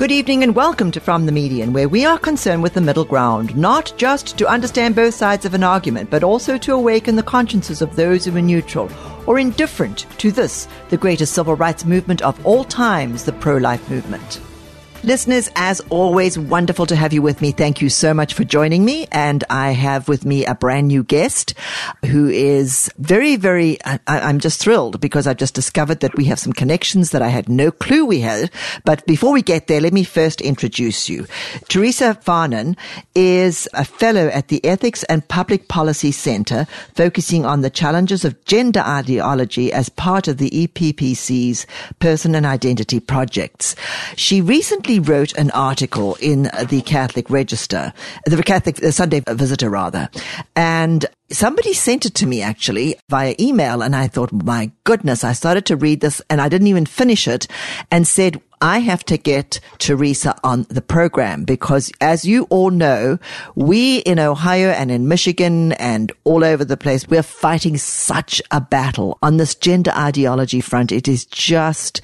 Good evening and welcome to From the Median, where we are concerned with the middle ground, not just to understand both sides of an argument, but also to awaken the consciences of those who are neutral or indifferent to this, the greatest civil rights movement of all times, the pro life movement. Listeners, as always, wonderful to have you with me. Thank you so much for joining me. And I have with me a brand new guest who is very, very, I, am just thrilled because I've just discovered that we have some connections that I had no clue we had. But before we get there, let me first introduce you. Theresa Farnan is a fellow at the Ethics and Public Policy Center, focusing on the challenges of gender ideology as part of the EPPC's Person and Identity projects. She recently wrote an article in the Catholic Register, the Catholic the Sunday Visitor rather, and somebody sent it to me actually via email. And I thought, my goodness, I started to read this and I didn't even finish it and said, I have to get Theresa on the program because as you all know, we in Ohio and in Michigan and all over the place, we're fighting such a battle on this gender ideology front. It is just,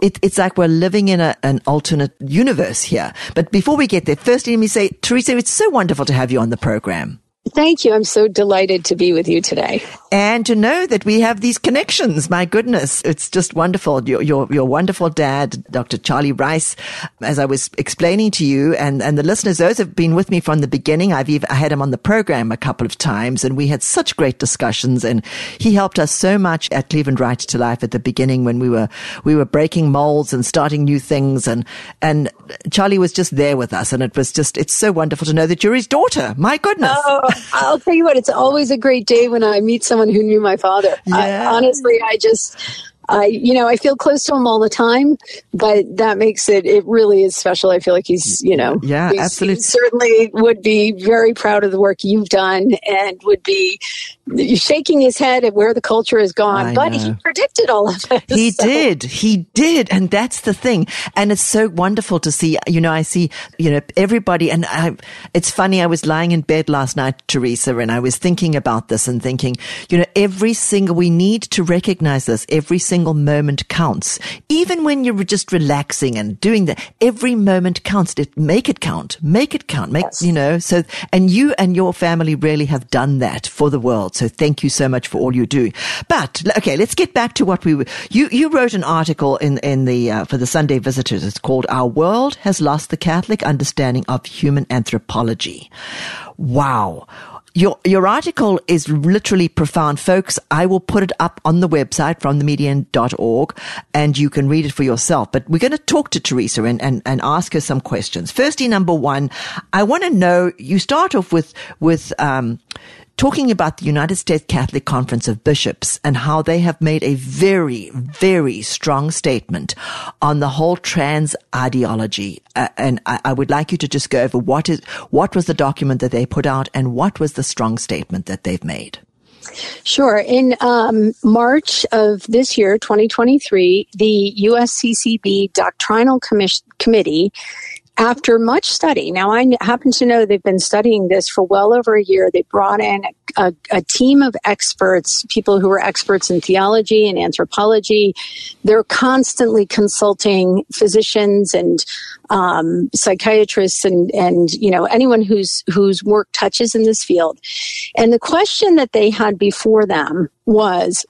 it, it's like we're living in a, an alternate universe here. But before we get there, firstly, let me say, Theresa, it's so wonderful to have you on the program. Thank you. I'm so delighted to be with you today. And to know that we have these connections. My goodness. It's just wonderful. Your, your, your wonderful dad, Dr. Charlie Rice, as I was explaining to you and, and the listeners, those have been with me from the beginning. I've even, I had him on the program a couple of times and we had such great discussions and he helped us so much at Cleveland Right to Life at the beginning when we were, we were breaking molds and starting new things. And, and Charlie was just there with us. And it was just, it's so wonderful to know that you're his daughter. My goodness. Oh. I'll tell you what, it's always a great day when I meet someone who knew my father. Yeah. I, honestly, I just, I, you know, I feel close to him all the time, but that makes it, it really is special. I feel like he's, you know, yeah, absolutely. He certainly would be very proud of the work you've done and would be shaking his head at where the culture has gone, I but know. he predicted all of it. He so. did. He did. And that's the thing. And it's so wonderful to see, you know, I see, you know, everybody. And I, it's funny. I was lying in bed last night, Theresa, and I was thinking about this and thinking, you know, every single, we need to recognize this. Every single moment counts. Even when you're just relaxing and doing that, every moment counts. Make it count. Make it count. Make, yes. you know, so, and you and your family really have done that for the world. So thank you so much for all you do. But okay, let's get back to what we were. You you wrote an article in in the uh, for the Sunday Visitors. It's called "Our World Has Lost the Catholic Understanding of Human Anthropology." Wow. Your, your article is literally profound, folks. I will put it up on the website from themedian.org and you can read it for yourself. But we're going to talk to Theresa and, and, and ask her some questions. Firstly, number one, I want to know, you start off with, with, um, talking about the United States Catholic Conference of Bishops and how they have made a very, very strong statement on the whole trans ideology. Uh, and I, I, would like you to just go over what is, what was the document that they put out and what was the strong statement that they've made. Sure. In um, March of this year, 2023, the USCCB Doctrinal Commission Committee after much study, now I happen to know they've been studying this for well over a year. They brought in a, a, team of experts, people who are experts in theology and anthropology. They're constantly consulting physicians and um, psychiatrists and and you know anyone whose whose work touches in this field. And the question that they had before them was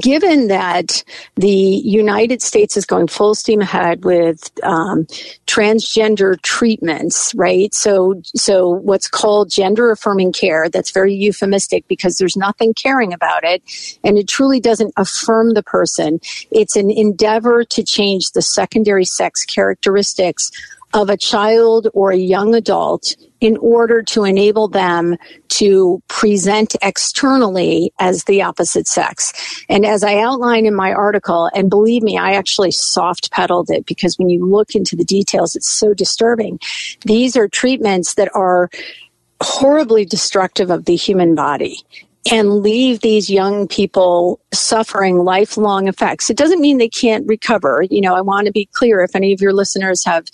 given that the United States is going full steam ahead with um, transgender treatments, right? So, so what's called gender affirming care, that's very euphemistic because there's nothing caring about it, and it truly doesn't affirm the person. It's an endeavor to change the secondary sex characteristics of a child or a young adult in order to enable them to present externally as the opposite sex. And as I outline in my article, and believe me, I actually soft pedaled it because when you look into the details, it's so disturbing. These are treatments that are horribly destructive of the human body and leave these young people suffering lifelong effects. It doesn't mean they can't recover. You know, I want to be clear if any of your listeners have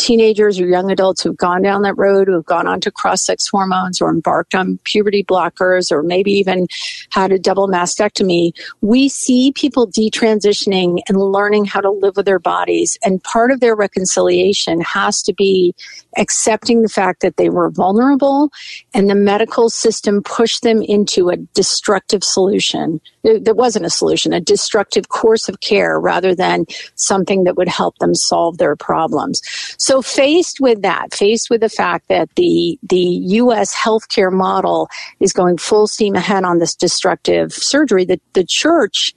teenagers or young adults who've gone down that road, who've gone on to cross sex hormones or embarked on puberty blockers or maybe even had a double mastectomy, we see people detransitioning and learning how to live with their bodies. And part of their reconciliation has to be accepting the fact that they were vulnerable and the medical system pushed them into a destructive solution. There wasn't a solution, a destructive course of care rather than something that would help them solve their problems. So faced with that, faced with the fact that the, the U.S. healthcare model is going full steam ahead on this destructive surgery, the, the church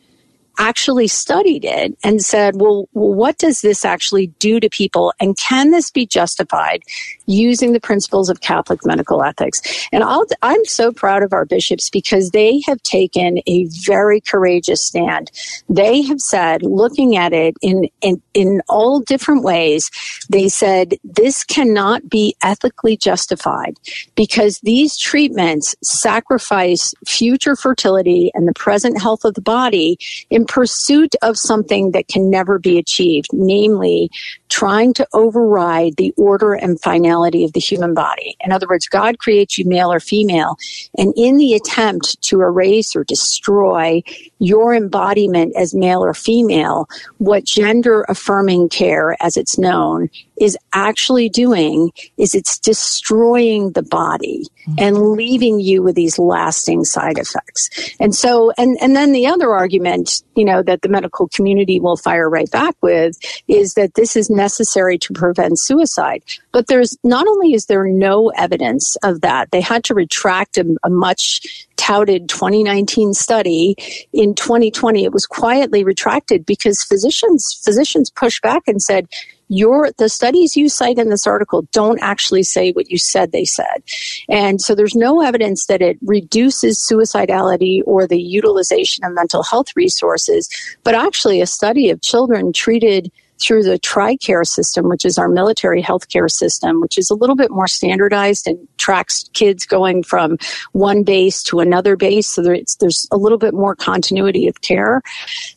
actually studied it and said, well, what does this actually do to people? And can this be justified using the principles of Catholic medical ethics? And i am so proud of our bishops because they have taken a very courageous stand. They have said, looking at it in, in, in all different ways, they said, this cannot be ethically justified because these treatments sacrifice future fertility and the present health of the body in pursuit of something that can never be achieved, namely trying to override the order and finality of the human body. In other words, God creates you male or female, and in the attempt to erase or destroy your embodiment as male or female, what gender affirming care, as it's known, is actually doing is it's destroying the body mm-hmm. and leaving you with these lasting side effects. And so, and, and then the other argument, you know, that the medical community will fire right back with is that this is necessary to prevent suicide. But there's not only is there no evidence of that, they had to retract a, a much touted 2019 study in 2020 it was quietly retracted because physicians physicians pushed back and said your the studies you cite in this article don't actually say what you said they said. And so there's no evidence that it reduces suicidality or the utilization of mental health resources but actually a study of children treated through the TRICARE system, which is our military healthcare system, which is a little bit more standardized and tracks kids going from one base to another base. So there's, there's a little bit more continuity of care.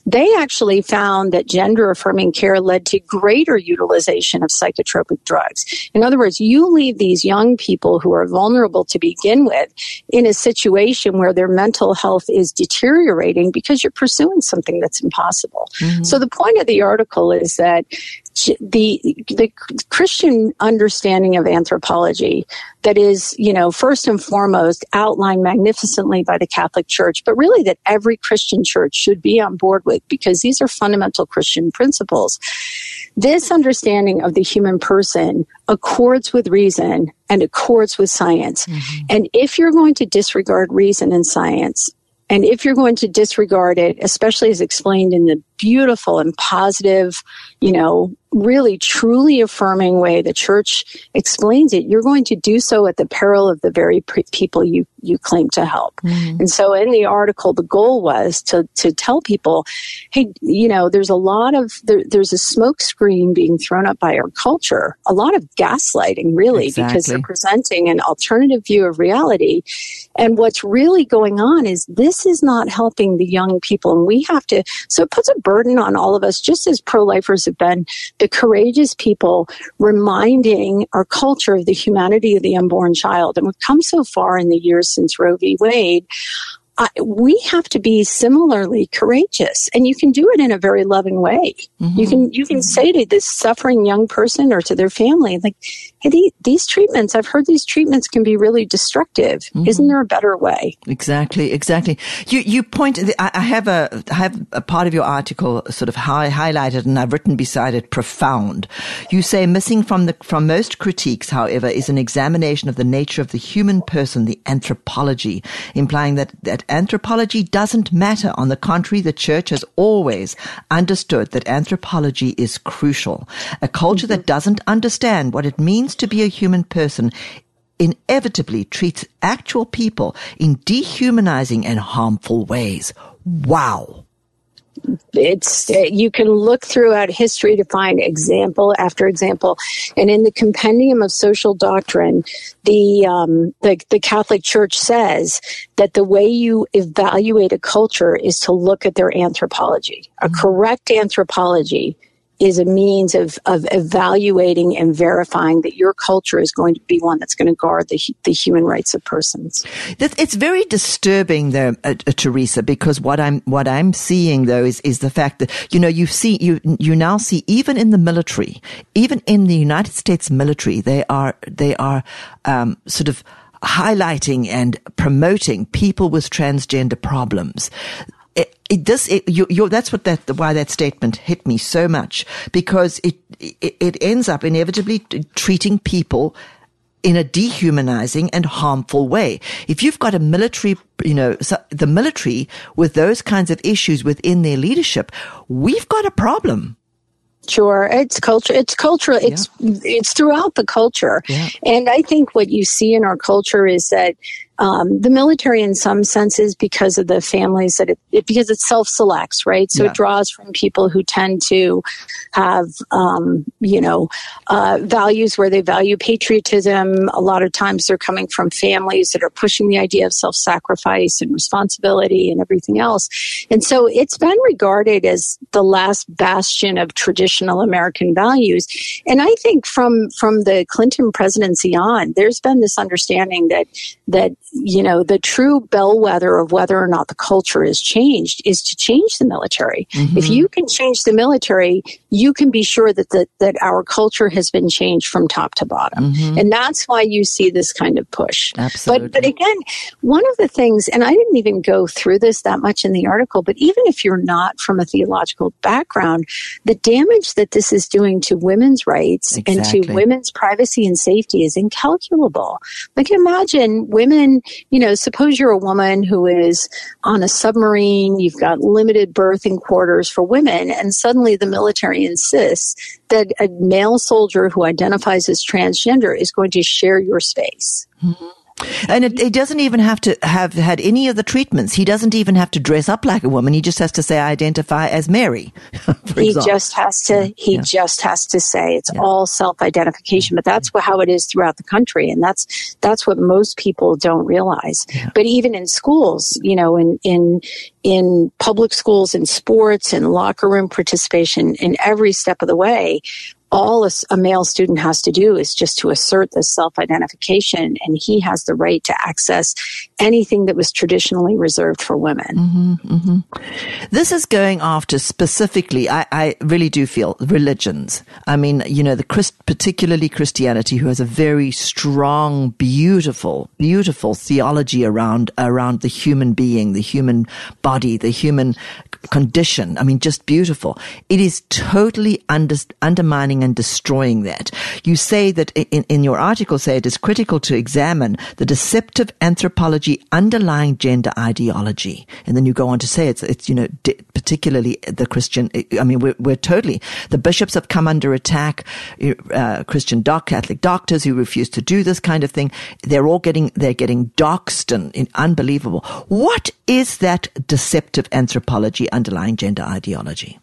They actually found that gender affirming care led to greater utilization of psychotropic drugs. In other words, you leave these young people who are vulnerable to begin with in a situation where their mental health is deteriorating because you're pursuing something that's impossible. Mm-hmm. So the point of the article is that that the the Christian understanding of anthropology that is, you know, first and foremost outlined magnificently by the Catholic Church, but really that every Christian church should be on board with because these are fundamental Christian principles. This understanding of the human person accords with reason and accords with science. Mm-hmm. And if you're going to disregard reason and science, and if you're going to disregard it, especially as explained in the beautiful and positive, you know, really truly affirming way the church explains it, you're going to do so at the peril of the very pre- people you, you claim to help. Mm-hmm. And so in the article, the goal was to, to tell people, hey, you know, there's a lot of, there, there's a smoke screen being thrown up by our culture, a lot of gaslighting really, exactly. because they're presenting an alternative view of reality. And what's really going on is this is not helping the young people. And we have to, so it puts a burden on all of us, just as pro-lifers have been the courageous people reminding our culture of the humanity of the unborn child. And we've come so far in the years since Roe v. Wade I, we have to be similarly courageous, and you can do it in a very loving way. Mm-hmm. You can you can say to this suffering young person or to their family, like, "Hey, these, these treatments. I've heard these treatments can be really destructive. Mm-hmm. Isn't there a better way?" Exactly, exactly. You you point. I have a I have a part of your article sort of high, highlighted, and I've written beside it profound. You say missing from the from most critiques, however, is an examination of the nature of the human person, the anthropology, implying that that anthropology doesn't matter. On the contrary, the church has always understood that anthropology is crucial. A culture that doesn't understand what it means to be a human person inevitably treats actual people in dehumanizing and harmful ways. Wow it's you can look throughout history to find example after example and in the compendium of social doctrine the um, the, the catholic church says that the way you evaluate a culture is to look at their anthropology a mm-hmm. correct anthropology is a means of, of evaluating and verifying that your culture is going to be one that's going to guard the, the human rights of persons. It's very disturbing, though, uh, uh, Theresa, because what I'm what I'm seeing though is is the fact that you know you see you you now see even in the military, even in the United States military, they are they are um, sort of highlighting and promoting people with transgender problems it, it does it, you, you, that's what that why that statement hit me so much because it, it it ends up inevitably treating people in a dehumanizing and harmful way. If you've got a military, you know, the military with those kinds of issues within their leadership, we've got a problem. Sure, it's culture. It's cultural. It's yeah. it's throughout the culture, yeah. and I think what you see in our culture is that um, the military in some senses because of the families that it, it because it self selects, right? So yeah. it draws from people who tend to have, um, you know, uh, values where they value patriotism. A lot of times they're coming from families that are pushing the idea of self sacrifice and responsibility and everything else. And so it's been regarded as the last bastion of traditional American values. And I think from, from the Clinton presidency on, there's been this understanding that, that you know, the true bellwether of whether or not the culture is changed is to change the military. Mm-hmm. If you can change the military, you can be sure that the, that our culture has been changed from top to bottom. Mm-hmm. And that's why you see this kind of push. Absolutely. But, but again, one of the things, and I didn't even go through this that much in the article, but even if you're not from a theological background, the damage that this is doing to women's rights exactly. and to women's privacy and safety is incalculable. Like imagine women you know, suppose you're a woman who is on a submarine, you've got limited berthing quarters for women, and suddenly the military insists that a male soldier who identifies as transgender is going to share your space. Mm-hmm. And it, it, doesn't even have to have had any of the treatments. He doesn't even have to dress up like a woman. He just has to say, I identify as Mary. he example. just has to, he yeah. just has to say it's yeah. all self-identification, but that's how it is throughout the country. And that's, that's what most people don't realize. Yeah. But even in schools, you know, in, in, in public schools, in sports, in locker room participation, in every step of the way, all a, a, male student has to do is just to assert this self-identification and he has the right to access anything that was traditionally reserved for women mm-hmm, mm-hmm. this is going after specifically I, I, really do feel religions i mean you know the Christ, particularly christianity who has a very strong beautiful beautiful theology around around the human being the human body the human condition i mean just beautiful it is totally under, undermining and destroying that. You say that in, in your article say it is critical to examine the deceptive anthropology underlying gender ideology. And then you go on to say it's, it's, you know, particularly the Christian, I mean, we're, we're totally, the bishops have come under attack, uh, Christian doc, Catholic doctors who refuse to do this kind of thing. They're all getting, they're getting doxxed and, and unbelievable. What is that deceptive anthropology underlying gender ideology?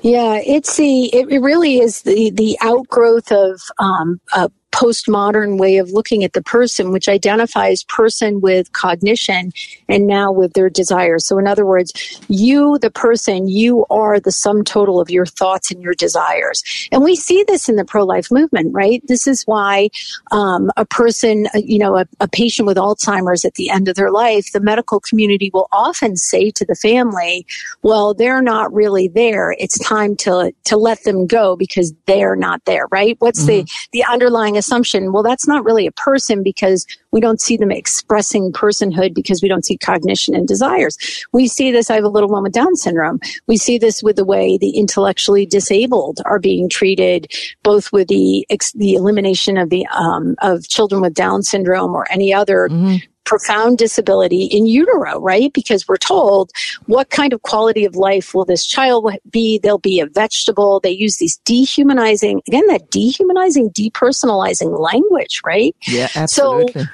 Yeah, it's the it really is the the outgrowth of um, a postmodern way of looking at the person, which identifies person with cognition and now with their desires. So, in other words, you, the person, you are the sum total of your thoughts and your desires. And we see this in the pro life movement, right? This is why um, a person, uh, you know, a, a patient with Alzheimer's at the end of their life, the medical community will often say to the family, well, they're not really there. It's time to, to let them go because they're not there, right? What's mm-hmm. the, the underlying assumption? Well, that's not really a person because we don't see them expressing personhood because we don't see cognition and desires. We see this. I have a little one with Down syndrome. We see this with the way the intellectually disabled are being treated, both with the the elimination of the um, of children with Down syndrome or any other mm-hmm profound disability in utero, right? Because we're told what kind of quality of life will this child be? They'll be a vegetable. They use these dehumanizing, again, that dehumanizing, depersonalizing language, right? Yeah, absolutely. So,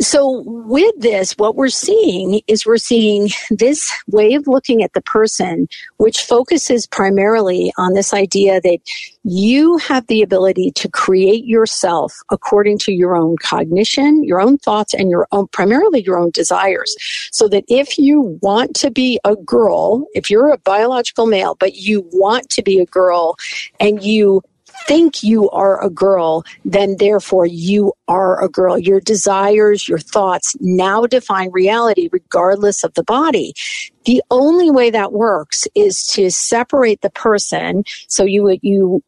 so with this, what we're seeing is we're seeing this way of looking at the person, which focuses primarily on this idea that you have the ability to create yourself according to your own cognition, your own thoughts, and your own, primarily your own desires. So that if you want to be a girl, if you're a biological male, but you want to be a girl and you think you are a girl, then therefore you are a girl. Your desires, your thoughts now define reality regardless of the body. The only way that works is to separate the person. So you, you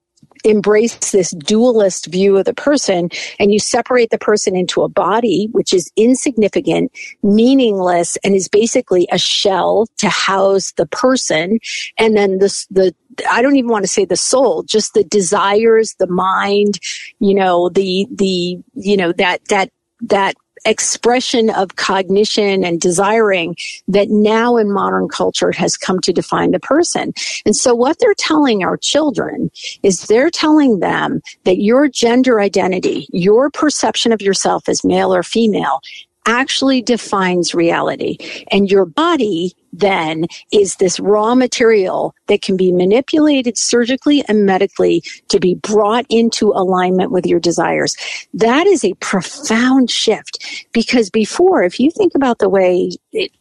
embrace this dualist view of the person and you separate the person into a body, which is insignificant, meaningless, and is basically a shell to house the person. And then the, the, I don't even want to say the soul, just the desires, the mind, you know, the, the, you know, that, that, that expression of cognition and desiring that now in modern culture has come to define the person. And so what they're telling our children is they're telling them that your gender identity, your perception of yourself as male or female actually defines reality. And your body then is this raw material that can be manipulated surgically and medically to be brought into alignment with your desires. That is a profound shift because before, if you think about the way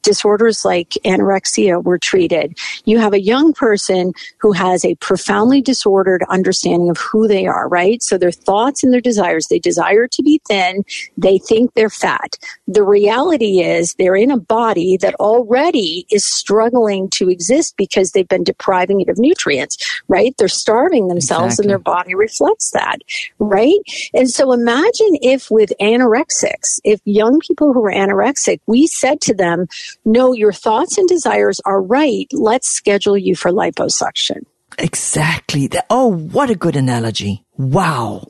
disorders like anorexia were treated, you have a young person who has a profoundly disordered understanding of who they are, right? So their thoughts and their desires, they desire to be thin, they think they're fat. The reality is they're in a body that already is struggling to exist because they've been depriving it of nutrients, right? They're starving themselves exactly. and their body reflects that, right? And so imagine if with anorexics, if young people who are anorexic, we said to them, no, your thoughts and desires are right. Let's schedule you for liposuction. Exactly. Oh, what a good analogy. Wow.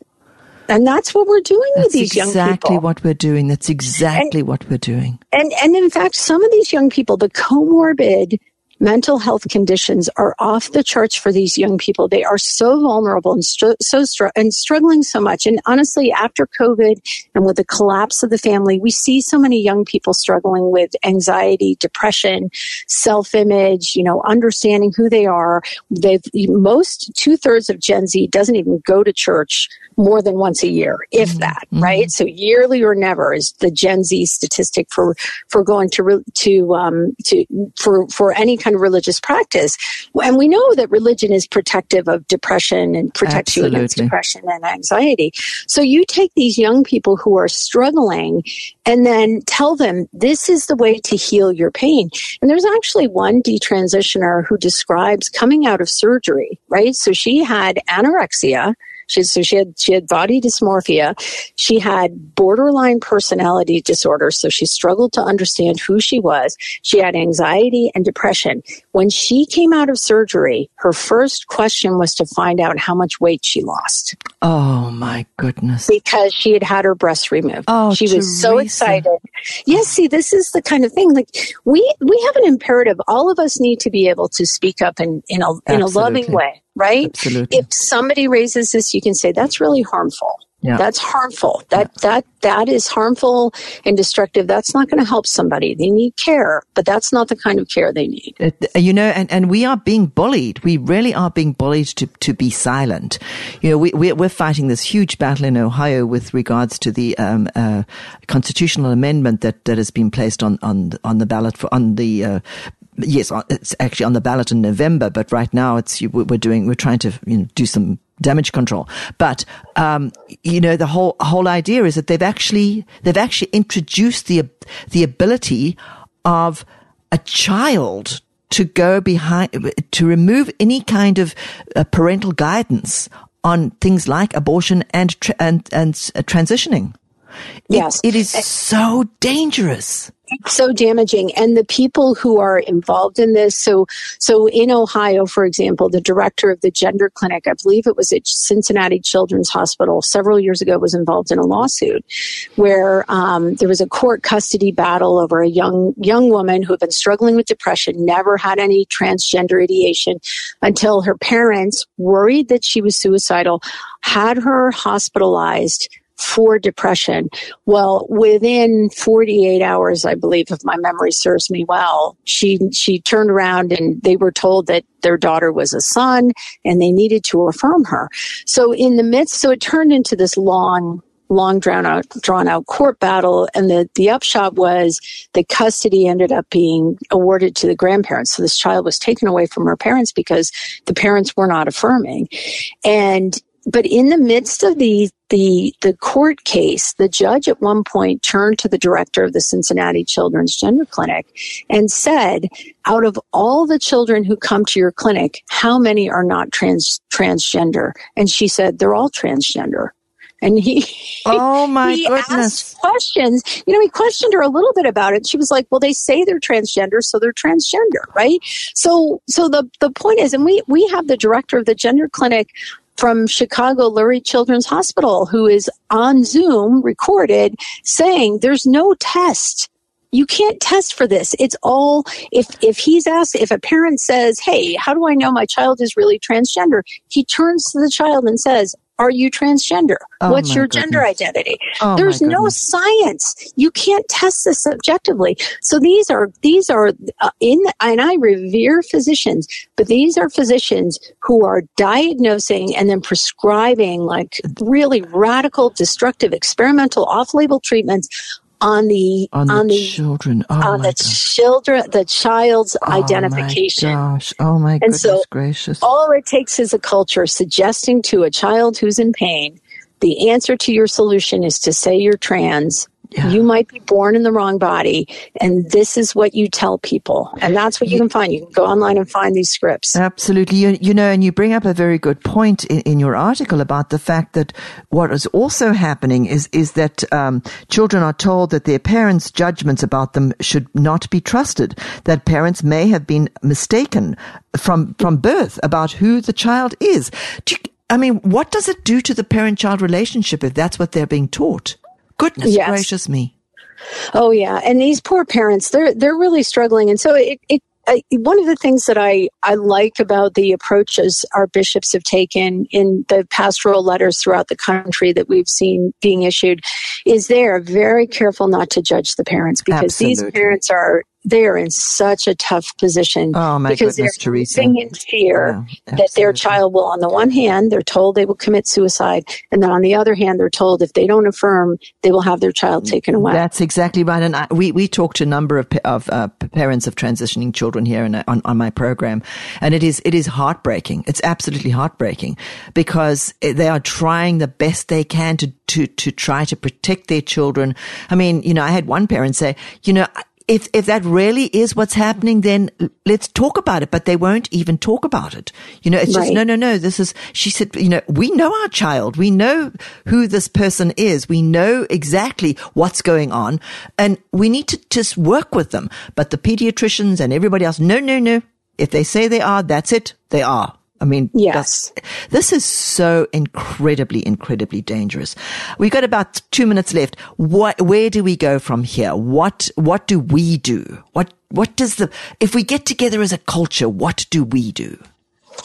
And that's what we're doing that's with these exactly young people. That's exactly what we're doing. That's exactly and, what we're doing. And and in fact, some of these young people, the comorbid mental health conditions are off the charts for these young people. They are so vulnerable and so str- and struggling so much. And honestly, after COVID and with the collapse of the family, we see so many young people struggling with anxiety, depression, self-image, you know, understanding who they are. They've most two thirds of Gen Z doesn't even go to church more than once a year, if mm-hmm. that, mm-hmm. right? So yearly or never is the Gen Z statistic for for going to re- to um, to for for any kind of religious practice. And we know that religion is protective of depression and protects Absolutely. you against depression and anxiety. So you take these young people who are struggling and then tell them this is the way to heal your pain. And there's actually one detransitioner who describes coming out of surgery, right? So she had anorexia she, so she had she had body dysmorphia. She had borderline personality disorder, so she struggled to understand who she was. She had anxiety and depression. When she came out of surgery, her first question was to find out how much weight she lost. Oh my goodness! Because she had had her breast removed. Oh, she Theresa. was so excited. Yes, see, this is the kind of thing. Like we we have an imperative. All of us need to be able to speak up in in a in a loving way right? Absolutely. If somebody raises this, you can say that's really harmful. Yeah. That's harmful. That yeah. that that is harmful and destructive. That's not going to help somebody. They need care, but that's not the kind of care they need. Uh, you know, and, and we are being bullied. We really are being bullied to, to be silent. You know, we, we're, we're fighting this huge battle in Ohio with regards to the um, uh, constitutional amendment that, that has been placed on, on, on the ballot for, on the uh, yes, it's actually on the ballot in November, but right now it's we're doing we're trying to you know, do some damage control. But um, you know, the whole whole idea is that they've actually they've actually introduced the the ability of a child to go behind to remove any kind of uh, parental guidance on things like abortion and tra- and and uh, transitioning. Yes, it, it is so dangerous so damaging. And the people who are involved in this so so in ohio for example the director of the gender clinic i believe it was at cincinnati children's hospital several years ago was involved in a lawsuit where um, there was a court custody battle over a young young woman who had been struggling with depression never had any transgender ideation until her parents worried that she was suicidal had her hospitalized for depression. Well, within 48 hours, I believe, if my memory serves me well, she, she turned around and they were told that their daughter was a son and they needed to affirm her. So in the midst, so it turned into this long, long drawn out, drawn out court battle. And the, the upshot was the custody ended up being awarded to the grandparents. So this child was taken away from her parents because the parents were not affirming. And but in the midst of the, the, the court case, the judge at one point turned to the director of the Cincinnati Children's Gender Clinic and said, out of all the children who come to your clinic, how many are not trans, transgender? And she said, they're all transgender. And he, oh my he goodness, questions. You know, he questioned her a little bit about it. She was like, "Well, they say they're transgender, so they're transgender, right?" So, so the the point is, and we we have the director of the gender clinic from Chicago Lurie Children's Hospital who is on Zoom recorded saying there's no test. You can't test for this. It's all if if he's asked if a parent says, "Hey, how do I know my child is really transgender?" He turns to the child and says, are you transgender? Oh What's your goodness. gender identity? Oh There's no science. You can't test this subjectively. So these are these are uh, in and I revere physicians, but these are physicians who are diagnosing and then prescribing like really radical, destructive, experimental, off-label treatments on the on, on the, children oh on the gosh. children the child's oh identification. My gosh! Oh my and goodness so gracious! All it takes is a culture suggesting to a child who's in pain the answer to your solution is to say you're trans yeah. You might be born in the wrong body, and this is what you tell people. And that's what you can find. You can go online and find these scripts. Absolutely. You, you know, and you bring up a very good point in, in, your article about the fact that what is also happening is, is that um, children are told that their parents' judgments about them should not be trusted, that parents may have been mistaken from, from birth about who the child is. I mean, what does it do to the parent child relationship if that's what they're being taught? Goodness yes. gracious me. Oh yeah, and these poor parents, they're they're really struggling, and so it, it I, one of the things that I, I like about the approaches our bishops have taken in the pastoral letters throughout the country that we've seen being issued is they are very careful not to judge the parents because Absolutely. these parents are they are in such a tough position oh, because goodness, they're living in fear yeah, that their child will, on the one hand, they're told they will commit suicide, and then on the other hand, they're told if they don't affirm, they will have their child taken away. That's exactly right. And I, we we talked to a number of of uh, parents of transitioning children here in, on on my program, and it is it is heartbreaking. It's absolutely heartbreaking because they are trying the best they can to to to try to protect their children. I mean, you know, I had one parent say, you know if if that really is what's happening, then let's talk about it. But they won't even talk about it. You know, it's right. just no, no, no. This is. She said, you know, we know our child. We know who this person is. We know exactly what's going on, and we need to just work with them. But the pediatricians and everybody else, no, no, no. If they say they are, that's it. They are. I mean, yes, this is so incredibly, incredibly dangerous. We've got about two minutes left. What, where do we go from here? What, what do we do? What, what does the, if we get together as a culture, what do we do?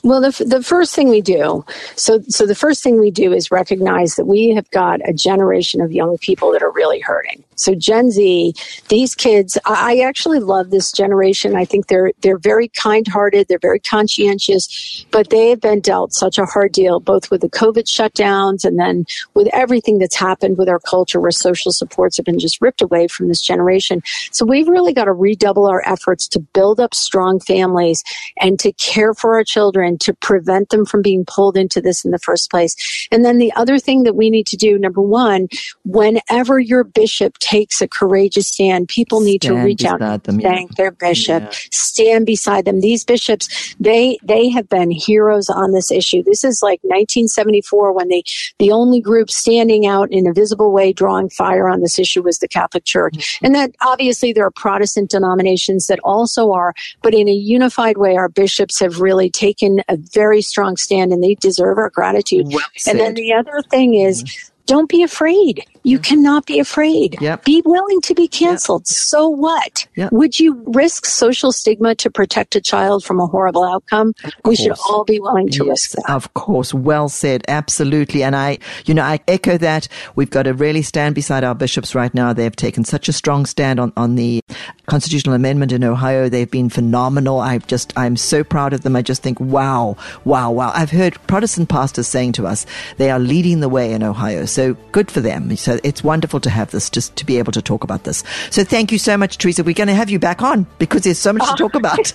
Well, the, the first thing we do, so so the first thing we do is recognize that we have got a generation of young people that are really hurting. So Gen Z, these kids, I actually love this generation. I think they're they're very kind-hearted, they're very conscientious, but they have been dealt such a hard deal, both with the COVID shutdowns and then with everything that's happened with our culture, where social supports have been just ripped away from this generation. So we've really got to redouble our efforts to build up strong families and to care for our children to prevent them from being pulled into this in the first place. And then the other thing that we need to do, number one, whenever your bishop takes a courageous stand, people need Stand to reach out and them, thank their bishop, Yeah. stand beside them. These bishops, they they have been heroes on this issue. This is like 1974 when they the only group standing out in a visible way drawing fire on this issue was the Catholic Church. Mm-hmm. And that obviously there are Protestant denominations that also are, but in a unified way our bishops have really taken a very strong stand and they deserve our gratitude. Well and then the other thing is mm-hmm. don't be afraid. You cannot be afraid. Yep. Be willing to be canceled. So what? Yep. Would you risk social stigma to protect a child from a horrible outcome? We should all be willing to risk that. of course. Well said. Absolutely. And I, you know, I echo that. We've got to really stand beside our bishops right now. They've taken such a strong stand on, on the constitutional amendment in Ohio. They've been phenomenal. I just, I'm so proud of them. I just think, wow, wow, wow. I've heard Protestant pastors saying to us, they are leading the way in Ohio. So good for them. So it's wonderful to have this, just to be able to talk about this. So thank you so much, Theresa. We're going to have you back on because there's so much to talk about.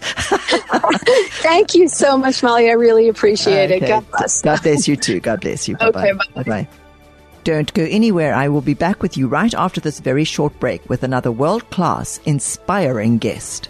Thank you so much, Molly. I really appreciate it. God bless. God bless you too. God bless you. Okay, Bye-bye. bye. Bye-bye. Don't go anywhere. I will be back with you right after this very short break with another world class, inspiring guest.